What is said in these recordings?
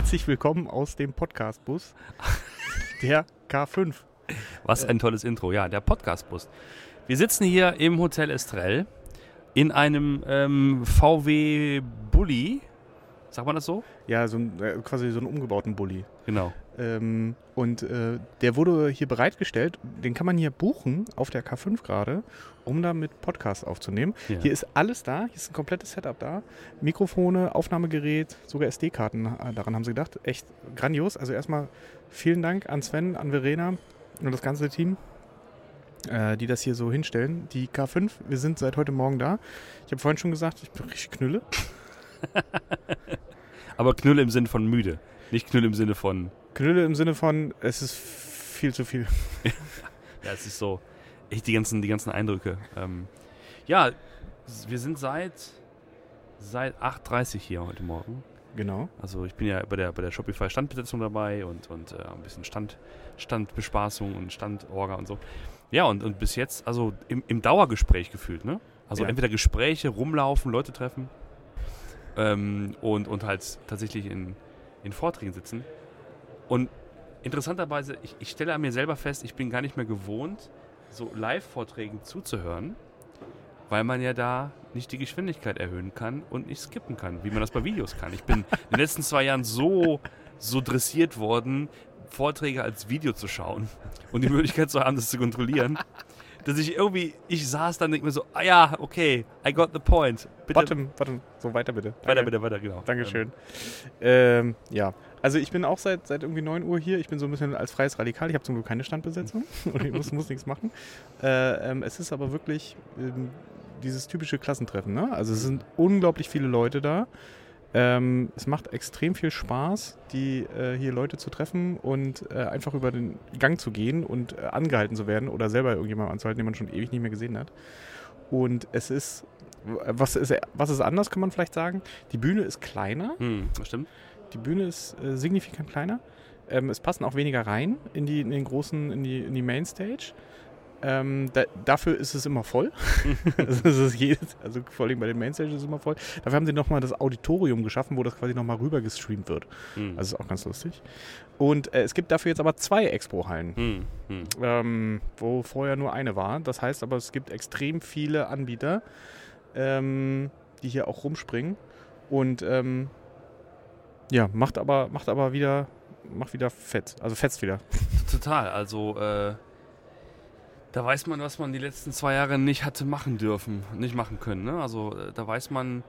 Herzlich willkommen aus dem Podcast-Bus der K5. Was ein tolles Intro, ja, der Podcast-Bus. Wir sitzen hier im Hotel Estrell in einem ähm, VW Bulli. Sagt man das so? Ja, so ein, äh, quasi so einen umgebauten Bulli. Genau. Ähm, und äh, der wurde hier bereitgestellt. Den kann man hier buchen auf der K5 gerade, um damit Podcast aufzunehmen. Ja. Hier ist alles da. Hier ist ein komplettes Setup da. Mikrofone, Aufnahmegerät, sogar SD-Karten. äh, Daran haben sie gedacht. Echt grandios. Also erstmal vielen Dank an Sven, an Verena und das ganze Team, äh, die das hier so hinstellen. Die K5, wir sind seit heute Morgen da. Ich habe vorhin schon gesagt, ich bin richtig knülle. Aber Knülle im Sinne von müde. Nicht Knülle im Sinne von, Knülle im Sinne von, es ist viel zu viel. ja, es ist so, echt die ganzen, die ganzen Eindrücke. Ähm, ja, wir sind seit, seit 8.30 hier heute Morgen. Genau. Also ich bin ja bei der, bei der Shopify Standbesetzung dabei und, und äh, ein bisschen Stand, Standbespaßung und Standorga und so. Ja, und, und bis jetzt, also im, im Dauergespräch gefühlt, ne? Also Ja. entweder Gespräche, rumlaufen, Leute treffen ähm, und, und halt tatsächlich in, in Vorträgen sitzen. Und interessanterweise, ich, ich stelle an mir selber fest, ich bin gar nicht mehr gewohnt, so Live-Vorträgen zuzuhören, weil man ja da nicht die Geschwindigkeit erhöhen kann und nicht skippen kann, wie man das bei Videos kann. Ich bin in den letzten zwei Jahren so, so dressiert worden, Vorträge als Video zu schauen und die Möglichkeit zu haben, das zu kontrollieren, dass ich irgendwie, ich saß dann und denk mir so, ah ja, okay, I got the point. Bitte, Warte, warte, so weiter bitte. weiter, Danke. bitte, weiter, genau. Dankeschön. Ähm, ja, also ich bin auch seit, seit irgendwie 9 Uhr hier. Ich bin so ein bisschen als freies Radikal. Ich habe zum Glück keine Standbesetzung und ich muss, muss nichts machen. Äh, ähm, es ist aber wirklich ähm, dieses typische Klassentreffen. Ne? Also es sind unglaublich viele Leute da. Ähm, es macht extrem viel Spaß, die äh, hier Leute zu treffen und äh, einfach über den Gang zu gehen und äh, angehalten zu werden oder selber irgendjemanden anzuhalten, den man schon ewig nicht mehr gesehen hat. Und es ist, was ist, was ist anders, kann man vielleicht sagen? Die Bühne ist kleiner. Hm, stimmt. Die Bühne ist äh, signifikant kleiner. Ähm, es passen auch weniger rein in, die, in den großen, in die, in die Mainstage. Ähm, da, dafür ist es immer voll. also, es ist jedes, also vor allem bei den Mainstages ist es immer voll. Dafür haben sie nochmal das Auditorium geschaffen, wo das quasi nochmal rüber gestreamt wird. Hm. Also ist auch ganz lustig. Und äh, es gibt dafür jetzt aber zwei Expo-Hallen, hm, hm. ähm, wo vorher nur eine war. Das heißt aber, es gibt extrem viele Anbieter, ähm, die hier auch rumspringen. Und ähm, ja, macht aber, macht aber wieder, macht wieder fett. Also fetzt wieder. Total. Also, äh, da weiß man, was man die letzten zwei Jahre nicht hatte machen dürfen, nicht machen können. Ne? Also, äh, da weiß man,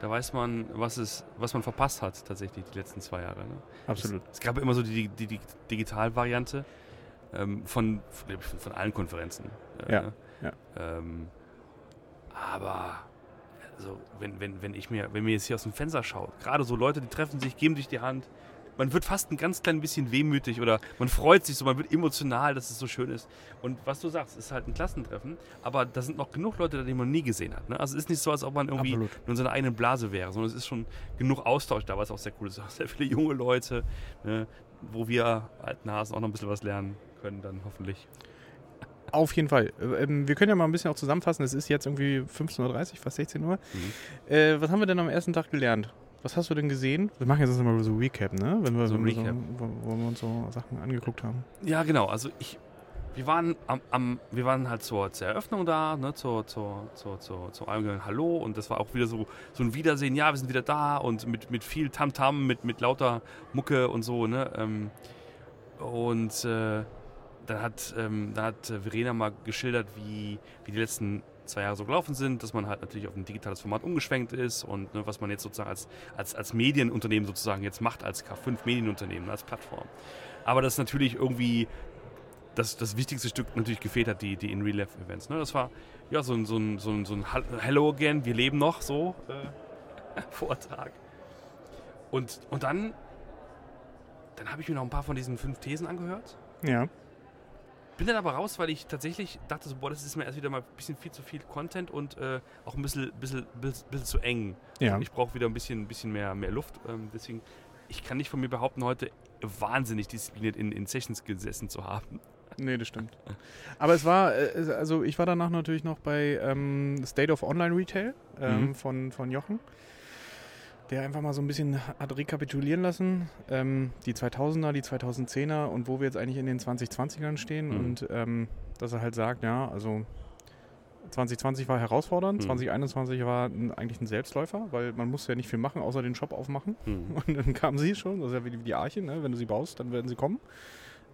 da weiß man, was, es, was man verpasst hat, tatsächlich, die letzten zwei Jahre. Ne? Absolut. Es, es gab immer so die, die, die Digitalvariante ähm, von, von, von allen Konferenzen. Äh, Ja, ne? ja. Ähm, aber also, wenn, wenn, wenn ich mir, wenn mir jetzt hier aus dem Fenster schaut, gerade so Leute, die treffen sich, geben sich die Hand, man wird fast ein ganz klein bisschen wehmütig oder man freut sich so, man wird emotional, dass es so schön ist. Und was du sagst, ist halt ein Klassentreffen, aber da sind noch genug Leute, die man nie gesehen hat. Ne? Also es ist nicht so, als ob man irgendwie Absolut. nur in seiner eigenen Blase wäre, sondern es ist schon genug Austausch da, was auch sehr cool ist. Auch sehr viele junge Leute, ne? wo wir alten Hasen auch noch ein bisschen was lernen können, dann hoffentlich. Auf jeden Fall. Äh, Ähm, wir können ja mal ein bisschen auch zusammenfassen. Es ist jetzt irgendwie 15.30 Uhr, fast 16 Uhr. Mhm. Äh, was haben wir denn am ersten Tag gelernt? Was hast du denn gesehen? Wir machen jetzt erstmal so Recap, ne? Wenn wir So wenn wir Recap. So, wo, wir uns so Sachen angeguckt haben. Ja, genau. Also ich, wir waren am, am wir waren halt zur, zur Eröffnung da, ne, zur, zur, zur, zur, zum allgemeinen Hallo und das war auch wieder so, so ein Wiedersehen, ja, wir sind wieder da und mit, mit viel Tamtam, mit, mit lauter Mucke und so, ne? Ähm, und äh, dann hat, ähm, da hat Verena mal geschildert, wie, wie die letzten zwei Jahre so gelaufen sind, dass man halt natürlich auf ein digitales Format umgeschwenkt ist und ne, was man jetzt sozusagen als, als, als Medienunternehmen sozusagen jetzt macht, als K5 Medienunternehmen, als Plattform. Aber das natürlich irgendwie das, das wichtigste Stück natürlich gefehlt hat, die, die in Real Life Events. Ne? Das war ja so ein, so ein, so ein, so ein Hello again, wir leben noch so äh, Vortrag. Und, und dann, dann habe ich mir noch ein paar von diesen fünf Thesen angehört. Ja. Bin dann aber raus, weil ich tatsächlich dachte, so, boah, das ist mir erst wieder mal ein bisschen viel zu viel Content und äh, auch ein bisschen, bisschen, bisschen, bisschen zu eng. Ja. Ich brauche wieder ein bisschen, bisschen mehr, mehr Luft. Ähm, deswegen, ich kann nicht von mir behaupten, heute wahnsinnig diszipliniert in, in Sessions gesessen zu haben. Nee, das stimmt. Aber es war, äh, also ich war danach natürlich noch bei ähm, State of Online Retail ähm, Mhm. von, von Jochen. Der einfach mal so ein bisschen hat rekapitulieren lassen. Ähm, die 2000er, die 2010er und wo wir jetzt eigentlich in den 2020ern stehen. Mhm. Und ähm, dass er halt sagt, ja, also 2020 war herausfordernd, Mhm. 2021 war ein, eigentlich ein Selbstläufer, weil man musste ja nicht viel machen, außer den Shop aufmachen. Hm. Und dann kamen sie schon, das ist ja wie die, wie die Arche, ne? wenn du sie baust, dann werden sie kommen.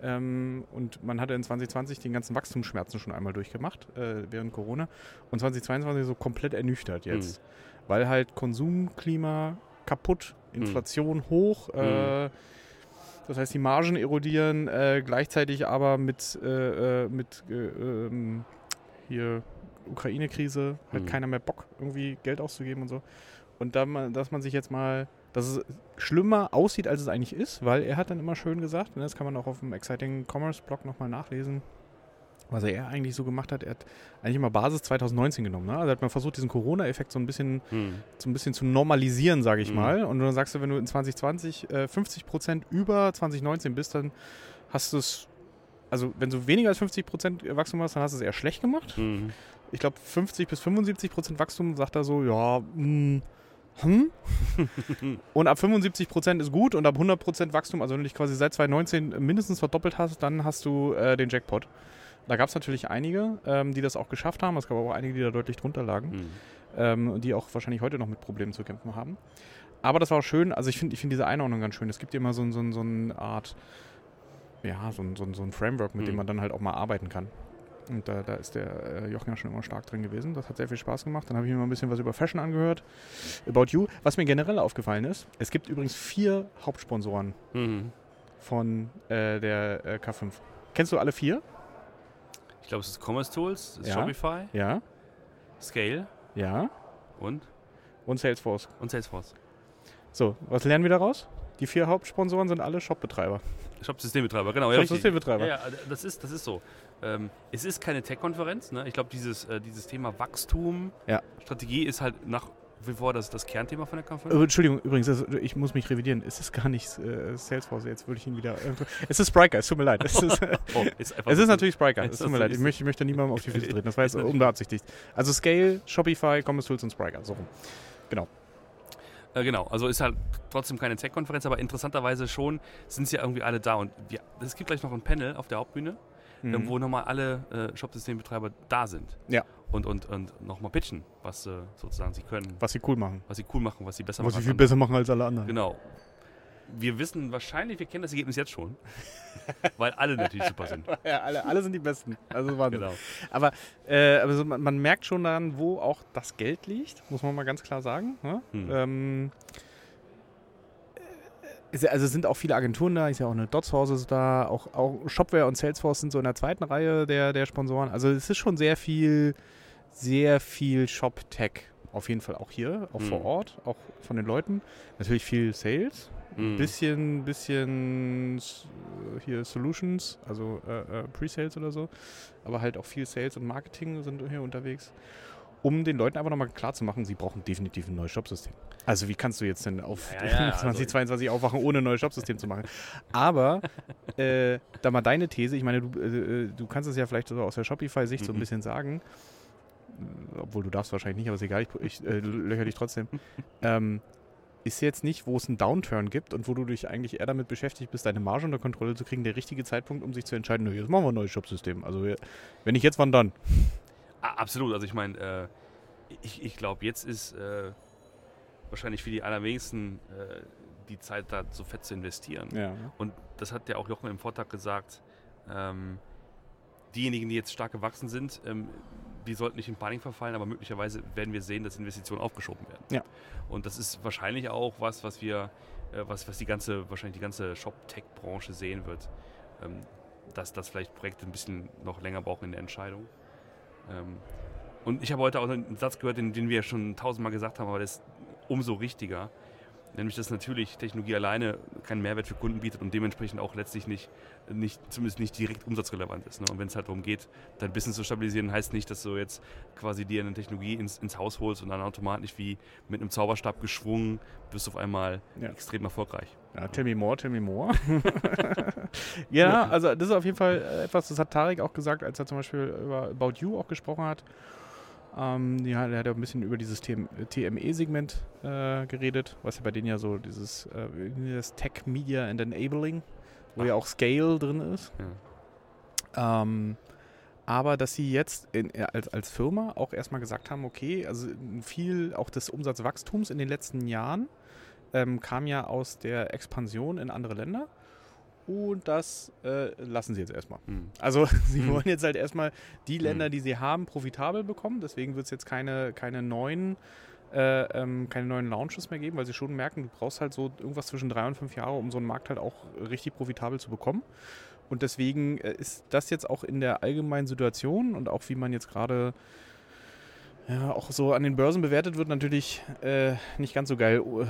Ähm, und man hatte in 2020 den ganzen Wachstumsschmerzen schon einmal durchgemacht, äh, während Corona. Und 2022 so komplett ernüchtert jetzt. Weil halt Konsumklima kaputt, Inflation hoch, äh, das heißt die Margen erodieren, äh, gleichzeitig aber mit, äh, äh, mit äh, ähm, hier Ukraine-Krise hat Mhm. keiner mehr Bock, irgendwie Geld auszugeben und so. Und da man, dass man sich jetzt mal, dass es schlimmer aussieht, als es eigentlich ist, weil er hat dann immer schön gesagt, ne, das kann man auch auf dem Exciting Commerce Blog nochmal nachlesen, was er eigentlich so gemacht hat. Er hat eigentlich immer Basis 2019 genommen. Ne? Also hat man versucht, diesen Corona-Effekt so ein bisschen Hm. so ein bisschen zu normalisieren, sage ich Mhm. mal. Und dann sagst du, wenn du in 2020 äh, 50 Prozent über 2019 bist, dann hast du es, also wenn du weniger als 50 Prozent Wachstum hast, dann hast du es eher schlecht gemacht. Hm. Ich glaube 50 bis 75 Prozent Wachstum sagt er so, ja, mh, hm. und ab 75 Prozent ist gut und ab 100 Prozent Wachstum, also wenn du dich quasi seit 2019 mindestens verdoppelt hast, dann hast du äh, den Jackpot. Da gab es natürlich einige, ähm, die das auch geschafft haben. Es gab aber auch einige, die da deutlich drunter lagen Hm. ähm, die auch wahrscheinlich heute noch mit Problemen zu kämpfen haben. Aber das war auch schön, also ich finde ich find diese Einordnung ganz schön. Es gibt immer so, so, so eine Art, ja, so ein, so, so ein Framework, mit dem Mhm. man dann halt auch mal arbeiten kann. Und da, da ist der äh, Jochen ja schon immer stark drin gewesen. Das hat sehr viel Spaß gemacht. Dann habe ich mir mal ein bisschen was über Fashion angehört. About You. Was mir generell aufgefallen ist, es gibt übrigens vier Hauptsponsoren Hm. von äh, der äh, K5. Kennst du alle vier? Ich glaube, es ist Commerce Tools, ist Ja. Shopify, Ja. Scale Ja. und, Und Salesforce. und Salesforce. So, was lernen wir daraus? Die vier Hauptsponsoren sind alle Shopbetreiber. Shop-Systembetreiber, genau. Shop-Systembetreiber. Ja, ja, das ist, das ist so. Ähm, es ist keine Tech-Konferenz. Ne? Ich glaube, dieses, äh, dieses Thema Wachstum, Ja. Strategie ist halt nach wie vor das, das Kernthema von der Äh, Konferenz. Entschuldigung, übrigens, das, ich muss mich revidieren. Es ist gar nicht äh, Salesforce, jetzt würde ich ihn wieder. Äh, es ist Spriker, es tut mir leid. Es ist, äh, Oh, ist es ist natürlich Spriker, Ist es tut mir leid. Ich möchte, ich möchte niemandem auf die Füße treten. Das war jetzt unbeabsichtigt. Also Scale, Shopify, Commerce Tools und Spriker. So rum. Äh, genau, also ist halt trotzdem keine Tech-Konferenz, aber interessanterweise schon sind sie ja irgendwie alle da. Und wir, es gibt gleich noch ein Panel auf der Hauptbühne, äh, Mhm. wo nochmal alle äh, Shop-Systembetreiber da sind. Ja. Und, und, und nochmal pitchen, was äh, sozusagen sie können, Was sie cool machen. was sie cool machen, was sie besser Was machen. sie viel besser machen als alle anderen. andere. Genau. Wir wissen wahrscheinlich, wir kennen das Ergebnis jetzt schon, weil alle natürlich super sind. Ja, alle, alle sind die Besten. Also Wahnsinn. Genau. Aber äh, also man, man merkt schon dann, wo auch das Geld liegt, muss man mal ganz klar sagen. Ne? Hm. Ähm, ja- also es sind auch viele Agenturen da, ist ja auch eine Dots ist da, auch, auch Shopware und Salesforce sind so in der zweiten Reihe der, der Sponsoren. Also es ist schon sehr viel, sehr viel Shop-Tech. Auf jeden Fall auch hier, auch Hm. vor Ort, auch von den Leuten. Natürlich viel Sales, Mhm. bisschen, bisschen hier Solutions, also äh, äh, Pre-Sales oder so, aber halt auch viel Sales und Marketing sind hier unterwegs, um den Leuten einfach nochmal klarzumachen, sie brauchen definitiv ein neues Shopsystem. Also wie kannst du jetzt denn auf Ja, ja, also- 2022 aufwachen, ohne ein neues Shopsystem zu machen? Aber äh, da mal deine These, ich meine, du, äh, du kannst es ja vielleicht so aus der Shopify-Sicht so ein Mhm. bisschen sagen, obwohl du darfst wahrscheinlich nicht, aber ist egal, ich, ich äh, löcher dich trotzdem. ähm, ist jetzt nicht, wo es einen Downturn gibt und wo du dich eigentlich eher damit beschäftigt bist, deine Marge unter Kontrolle zu kriegen, der richtige Zeitpunkt, um sich zu entscheiden, nö, jetzt machen wir ein neues Shopsystem. Also wenn nicht jetzt, wann dann? Absolut. Also ich meine, äh, ich, ich glaube, jetzt ist äh, wahrscheinlich für die allerwenigsten äh, die Zeit, da so fett zu investieren. Ja. Und das hat ja auch Jochen im Vortrag gesagt. Ähm, diejenigen, die jetzt stark gewachsen sind, ähm, die sollten nicht in Panik verfallen, aber möglicherweise werden wir sehen, dass Investitionen aufgeschoben werden. Ja. Und das ist wahrscheinlich auch was, was wir, äh, was, was die ganze, wahrscheinlich die ganze Shop-Tech-Branche sehen wird. Ähm, dass, dass vielleicht Projekte ein bisschen noch länger brauchen in der Entscheidung. Ähm, und ich habe heute auch einen Satz gehört, den, den wir schon tausendmal gesagt haben, aber der ist umso richtiger. Nämlich, dass natürlich Technologie alleine keinen Mehrwert für Kunden bietet und dementsprechend auch letztlich nicht, nicht zumindest nicht direkt umsatzrelevant ist. Ne? Und wenn es halt darum geht, dein Business zu stabilisieren, heißt nicht, dass du jetzt quasi dir eine Technologie ins, ins Haus holst und dann automatisch wie mit einem Zauberstab geschwungen wirst du auf einmal Ja. extrem erfolgreich. Ja, tell me more, tell me more. ja, also das ist auf jeden Fall äh, etwas, das hat Tarek auch gesagt, als er zum Beispiel über About You auch gesprochen hat. Ähm, hat- der hat ja ein bisschen über dieses TME-Segment äh, geredet, was ja bei denen ja so dieses äh, das Tech Media and Enabling, wo ja auch Scale drin ist. Ja. Ähm, aber dass sie jetzt in, äh, als, als Firma auch erstmal gesagt haben, okay, also viel auch des Umsatzwachstums in den letzten Jahren ähm, kam ja aus der Expansion in andere Länder. Und das äh, lassen sie jetzt erstmal. Hm. Also sie Hm. wollen jetzt halt erstmal die Länder, Hm. die sie haben, profitabel bekommen. Deswegen wird es jetzt keine, keine neuen äh, ähm, keine neuen Launches mehr geben, weil sie schon merken, du brauchst halt so irgendwas zwischen drei und fünf Jahre, um so einen Markt halt auch richtig profitabel zu bekommen. Und deswegen äh, ist das jetzt auch in der allgemeinen Situation und auch wie man jetzt gerade ja, auch so an den Börsen bewertet wird, natürlich äh, nicht ganz so geil, uh,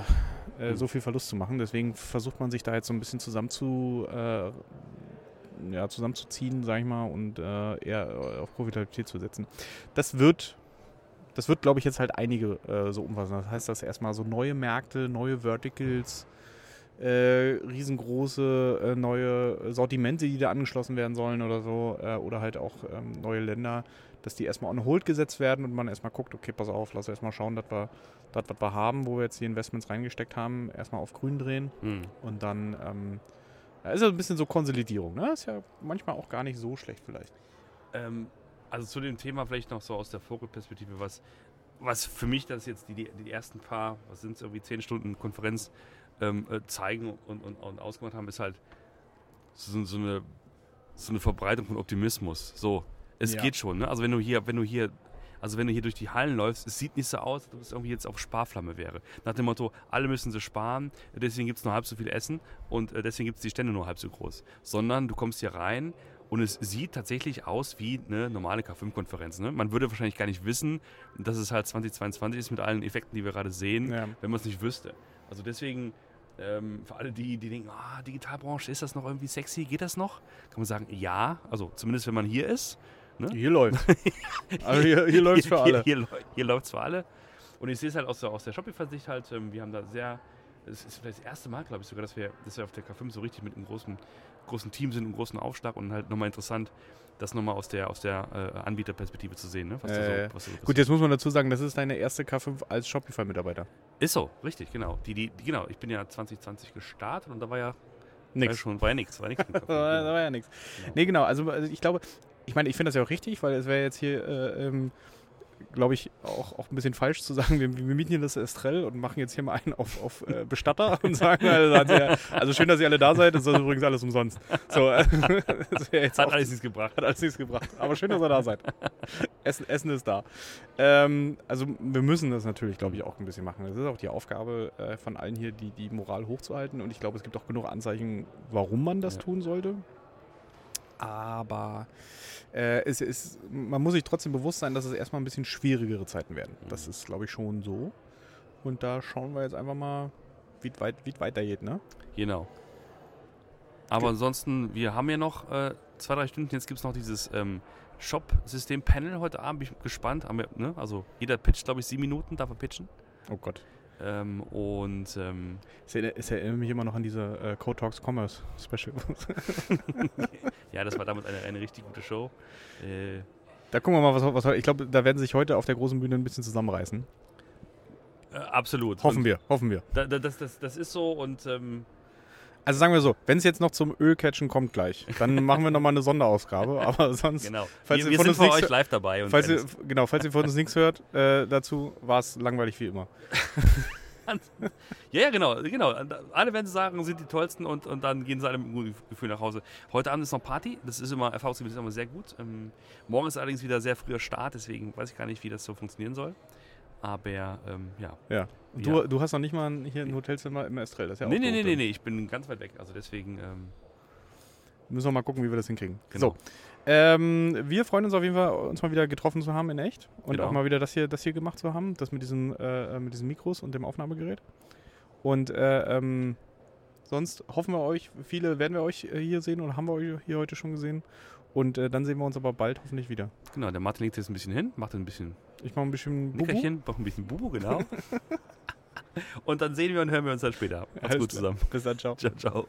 äh, Hm. so viel Verlust zu machen. Deswegen versucht man sich da jetzt so ein bisschen zusammen zu, äh, ja, zusammenzuziehen, sag ich mal, und äh, eher auf Profitabilität zu setzen. Das wird, das wird, glaube ich, jetzt halt einige äh, so umfassen. Das heißt, dass erstmal so neue Märkte, neue Verticals, äh, riesengroße äh, neue Sortimente, die da angeschlossen werden sollen oder so, äh, oder halt auch ähm, neue Länder, dass die erstmal on hold gesetzt werden und man erstmal guckt, okay, pass auf, lass erstmal schauen, dass wir das, was wir haben, wo wir jetzt die Investments reingesteckt haben, erstmal auf grün drehen Hm. und dann ähm, ist ja ein bisschen so Konsolidierung, ne? Ist ja manchmal auch gar nicht so schlecht vielleicht. Ähm, also zu dem Thema vielleicht noch so aus der Vogelperspektive, was, was für mich das jetzt die, die, die ersten paar, was sind es irgendwie zehn Stunden Konferenz ähm, äh, zeigen und, und, und ausgemacht haben, ist halt so, so, eine, so eine Verbreitung von Optimismus. So, es Ja. geht schon, ne? Also wenn du hier, wenn du hier, also wenn du hier durch die Hallen läufst, es sieht nicht so aus, als ob es irgendwie jetzt auf Sparflamme wäre. Nach dem Motto, alle müssen sie sparen, deswegen gibt es nur halb so viel Essen und äh, deswegen gibt es die Stände nur halb so groß. Sondern du kommst hier rein und es sieht tatsächlich aus wie eine normale K5-Konferenz. Ne? Man würde wahrscheinlich gar nicht wissen, dass es halt 2022 ist mit allen Effekten, die wir gerade sehen, Ja. wenn man es nicht wüsste. Also deswegen, ähm, für alle, die, die denken, ah, Digitalbranche, ist das noch irgendwie sexy? Geht das noch? Kann man sagen, ja. Also zumindest, wenn man hier ist. Hier läuft. also hier, hier läuft für alle. Hier, hier, hier läuft es für alle. Und ich sehe es halt aus der, aus der Shopify-Sicht halt, ähm, wir haben da sehr, es ist vielleicht das erste Mal, glaube ich sogar, dass wir, dass wir auf der K5 so richtig mit einem großen, großen Team sind, einem großen Aufschlag und halt nochmal interessant, das nochmal aus der, aus der äh, Anbieterperspektive zu sehen. Ne? Äh, so, so Gut, jetzt muss man dazu sagen, das ist deine erste K5 als Shopify-Mitarbeiter. Ist so, richtig, genau. Die, die, genau. Ich bin ja 2020 gestartet und da war ja, war ja Nix. schon, war ja nichts. War nix mit K5, da war da war ja nichts. Genau. Nee, genau. Also, also ich glaube, ich meine, ich finde das ja auch richtig, weil es wäre jetzt hier, äh, ähm, glaube ich, auch, auch ein bisschen falsch zu sagen, wir, wir mieten hier das Estrell und machen jetzt hier mal einen auf, auf äh, Bestatter und sagen, also, ja- also schön, dass ihr alle da seid, das ist übrigens alles umsonst. So, äh, Hat auch, alles nichts gebracht. hat alles nichts gebracht. Aber schön, dass ihr da seid. Essen, Essen ist da. Ähm, also wir müssen das natürlich, glaube ich, auch ein bisschen machen. Das ist auch die Aufgabe äh, von allen hier, die, die Moral hochzuhalten. Und ich glaube, es gibt auch genug Anzeichen, warum man das Ja. tun sollte. Aber äh, es ist, man muss sich trotzdem bewusst sein, dass es erstmal ein bisschen schwierigere Zeiten werden. Das Mhm. ist, glaube ich, schon so. Und da schauen wir jetzt einfach mal, wie es weit, es weitergeht. Ne? Genau. Aber ansonsten, wir haben ja noch äh, zwei, drei Stunden. Jetzt gibt es noch dieses ähm, Shop-System-Panel heute Abend. Bin ich gespannt. Haben wir, ne? Also jeder pitcht, glaube ich, sieben Minuten, darf er pitchen. Oh Gott. Ähm, und ähm, Es erinnert, mich immer noch an diese äh, Code Talks Commerce Special. ja, das war damals eine, eine richtig gute Show. Äh, Da gucken wir mal, was, was ich glaube, da werden sich heute auf der großen Bühne ein bisschen zusammenreißen. äh, absolut. Hoffen und wir, hoffen wir. Da, da, das, das, das ist so und ähm, Also sagen wir so, wenn es jetzt noch zum Ölcatchen kommt gleich, dann machen wir nochmal eine Sonderausgabe. Aber sonst, genau. Falls wir ihr wir von sind uns nichts- euch live dabei. Und falls ihr, genau, falls ihr von uns nichts hört äh, dazu, war es langweilig wie immer. Ja, ja, genau, genau. Alle werden sagen, sind die tollsten und, und dann gehen sie alle mit einem guten Gefühl nach Hause. Heute Abend ist noch Party, das ist immer erfahrungsgemäß immer sehr gut. Ähm, morgen ist allerdings wieder sehr früher Start, deswegen weiß ich gar nicht, wie das so funktionieren soll. Aber ähm, ja. Ja. Und Ja. Du, du hast noch nicht mal hier ein Hotelzimmer im Estrell. Das ist ja nee, auch nee, nee, nee, nee, ich bin ganz weit weg. Also deswegen, ähm, Müssen wir mal gucken, wie wir das hinkriegen. genau. So. Ähm, wir freuen uns auf jeden Fall, uns mal wieder getroffen zu haben in echt. Und Genau. auch mal wieder das hier, das hier gemacht zu haben. Das mit diesen, äh, mit diesen Mikros und dem Aufnahmegerät. Und äh, ähm, sonst hoffen wir euch, viele werden wir euch äh, hier sehen oder haben wir euch hier heute schon gesehen. Und äh, dann sehen wir uns aber bald hoffentlich wieder. Genau, der Martin legt jetzt ein bisschen hin, macht ein bisschen Ich mache ein bisschen Bubu. Nickerchen, macht ein bisschen Bubu, genau. und dann sehen wir und hören wir uns dann später. Macht's Alles gut klar. zusammen. Bis dann, ciao. Ciao, ciao.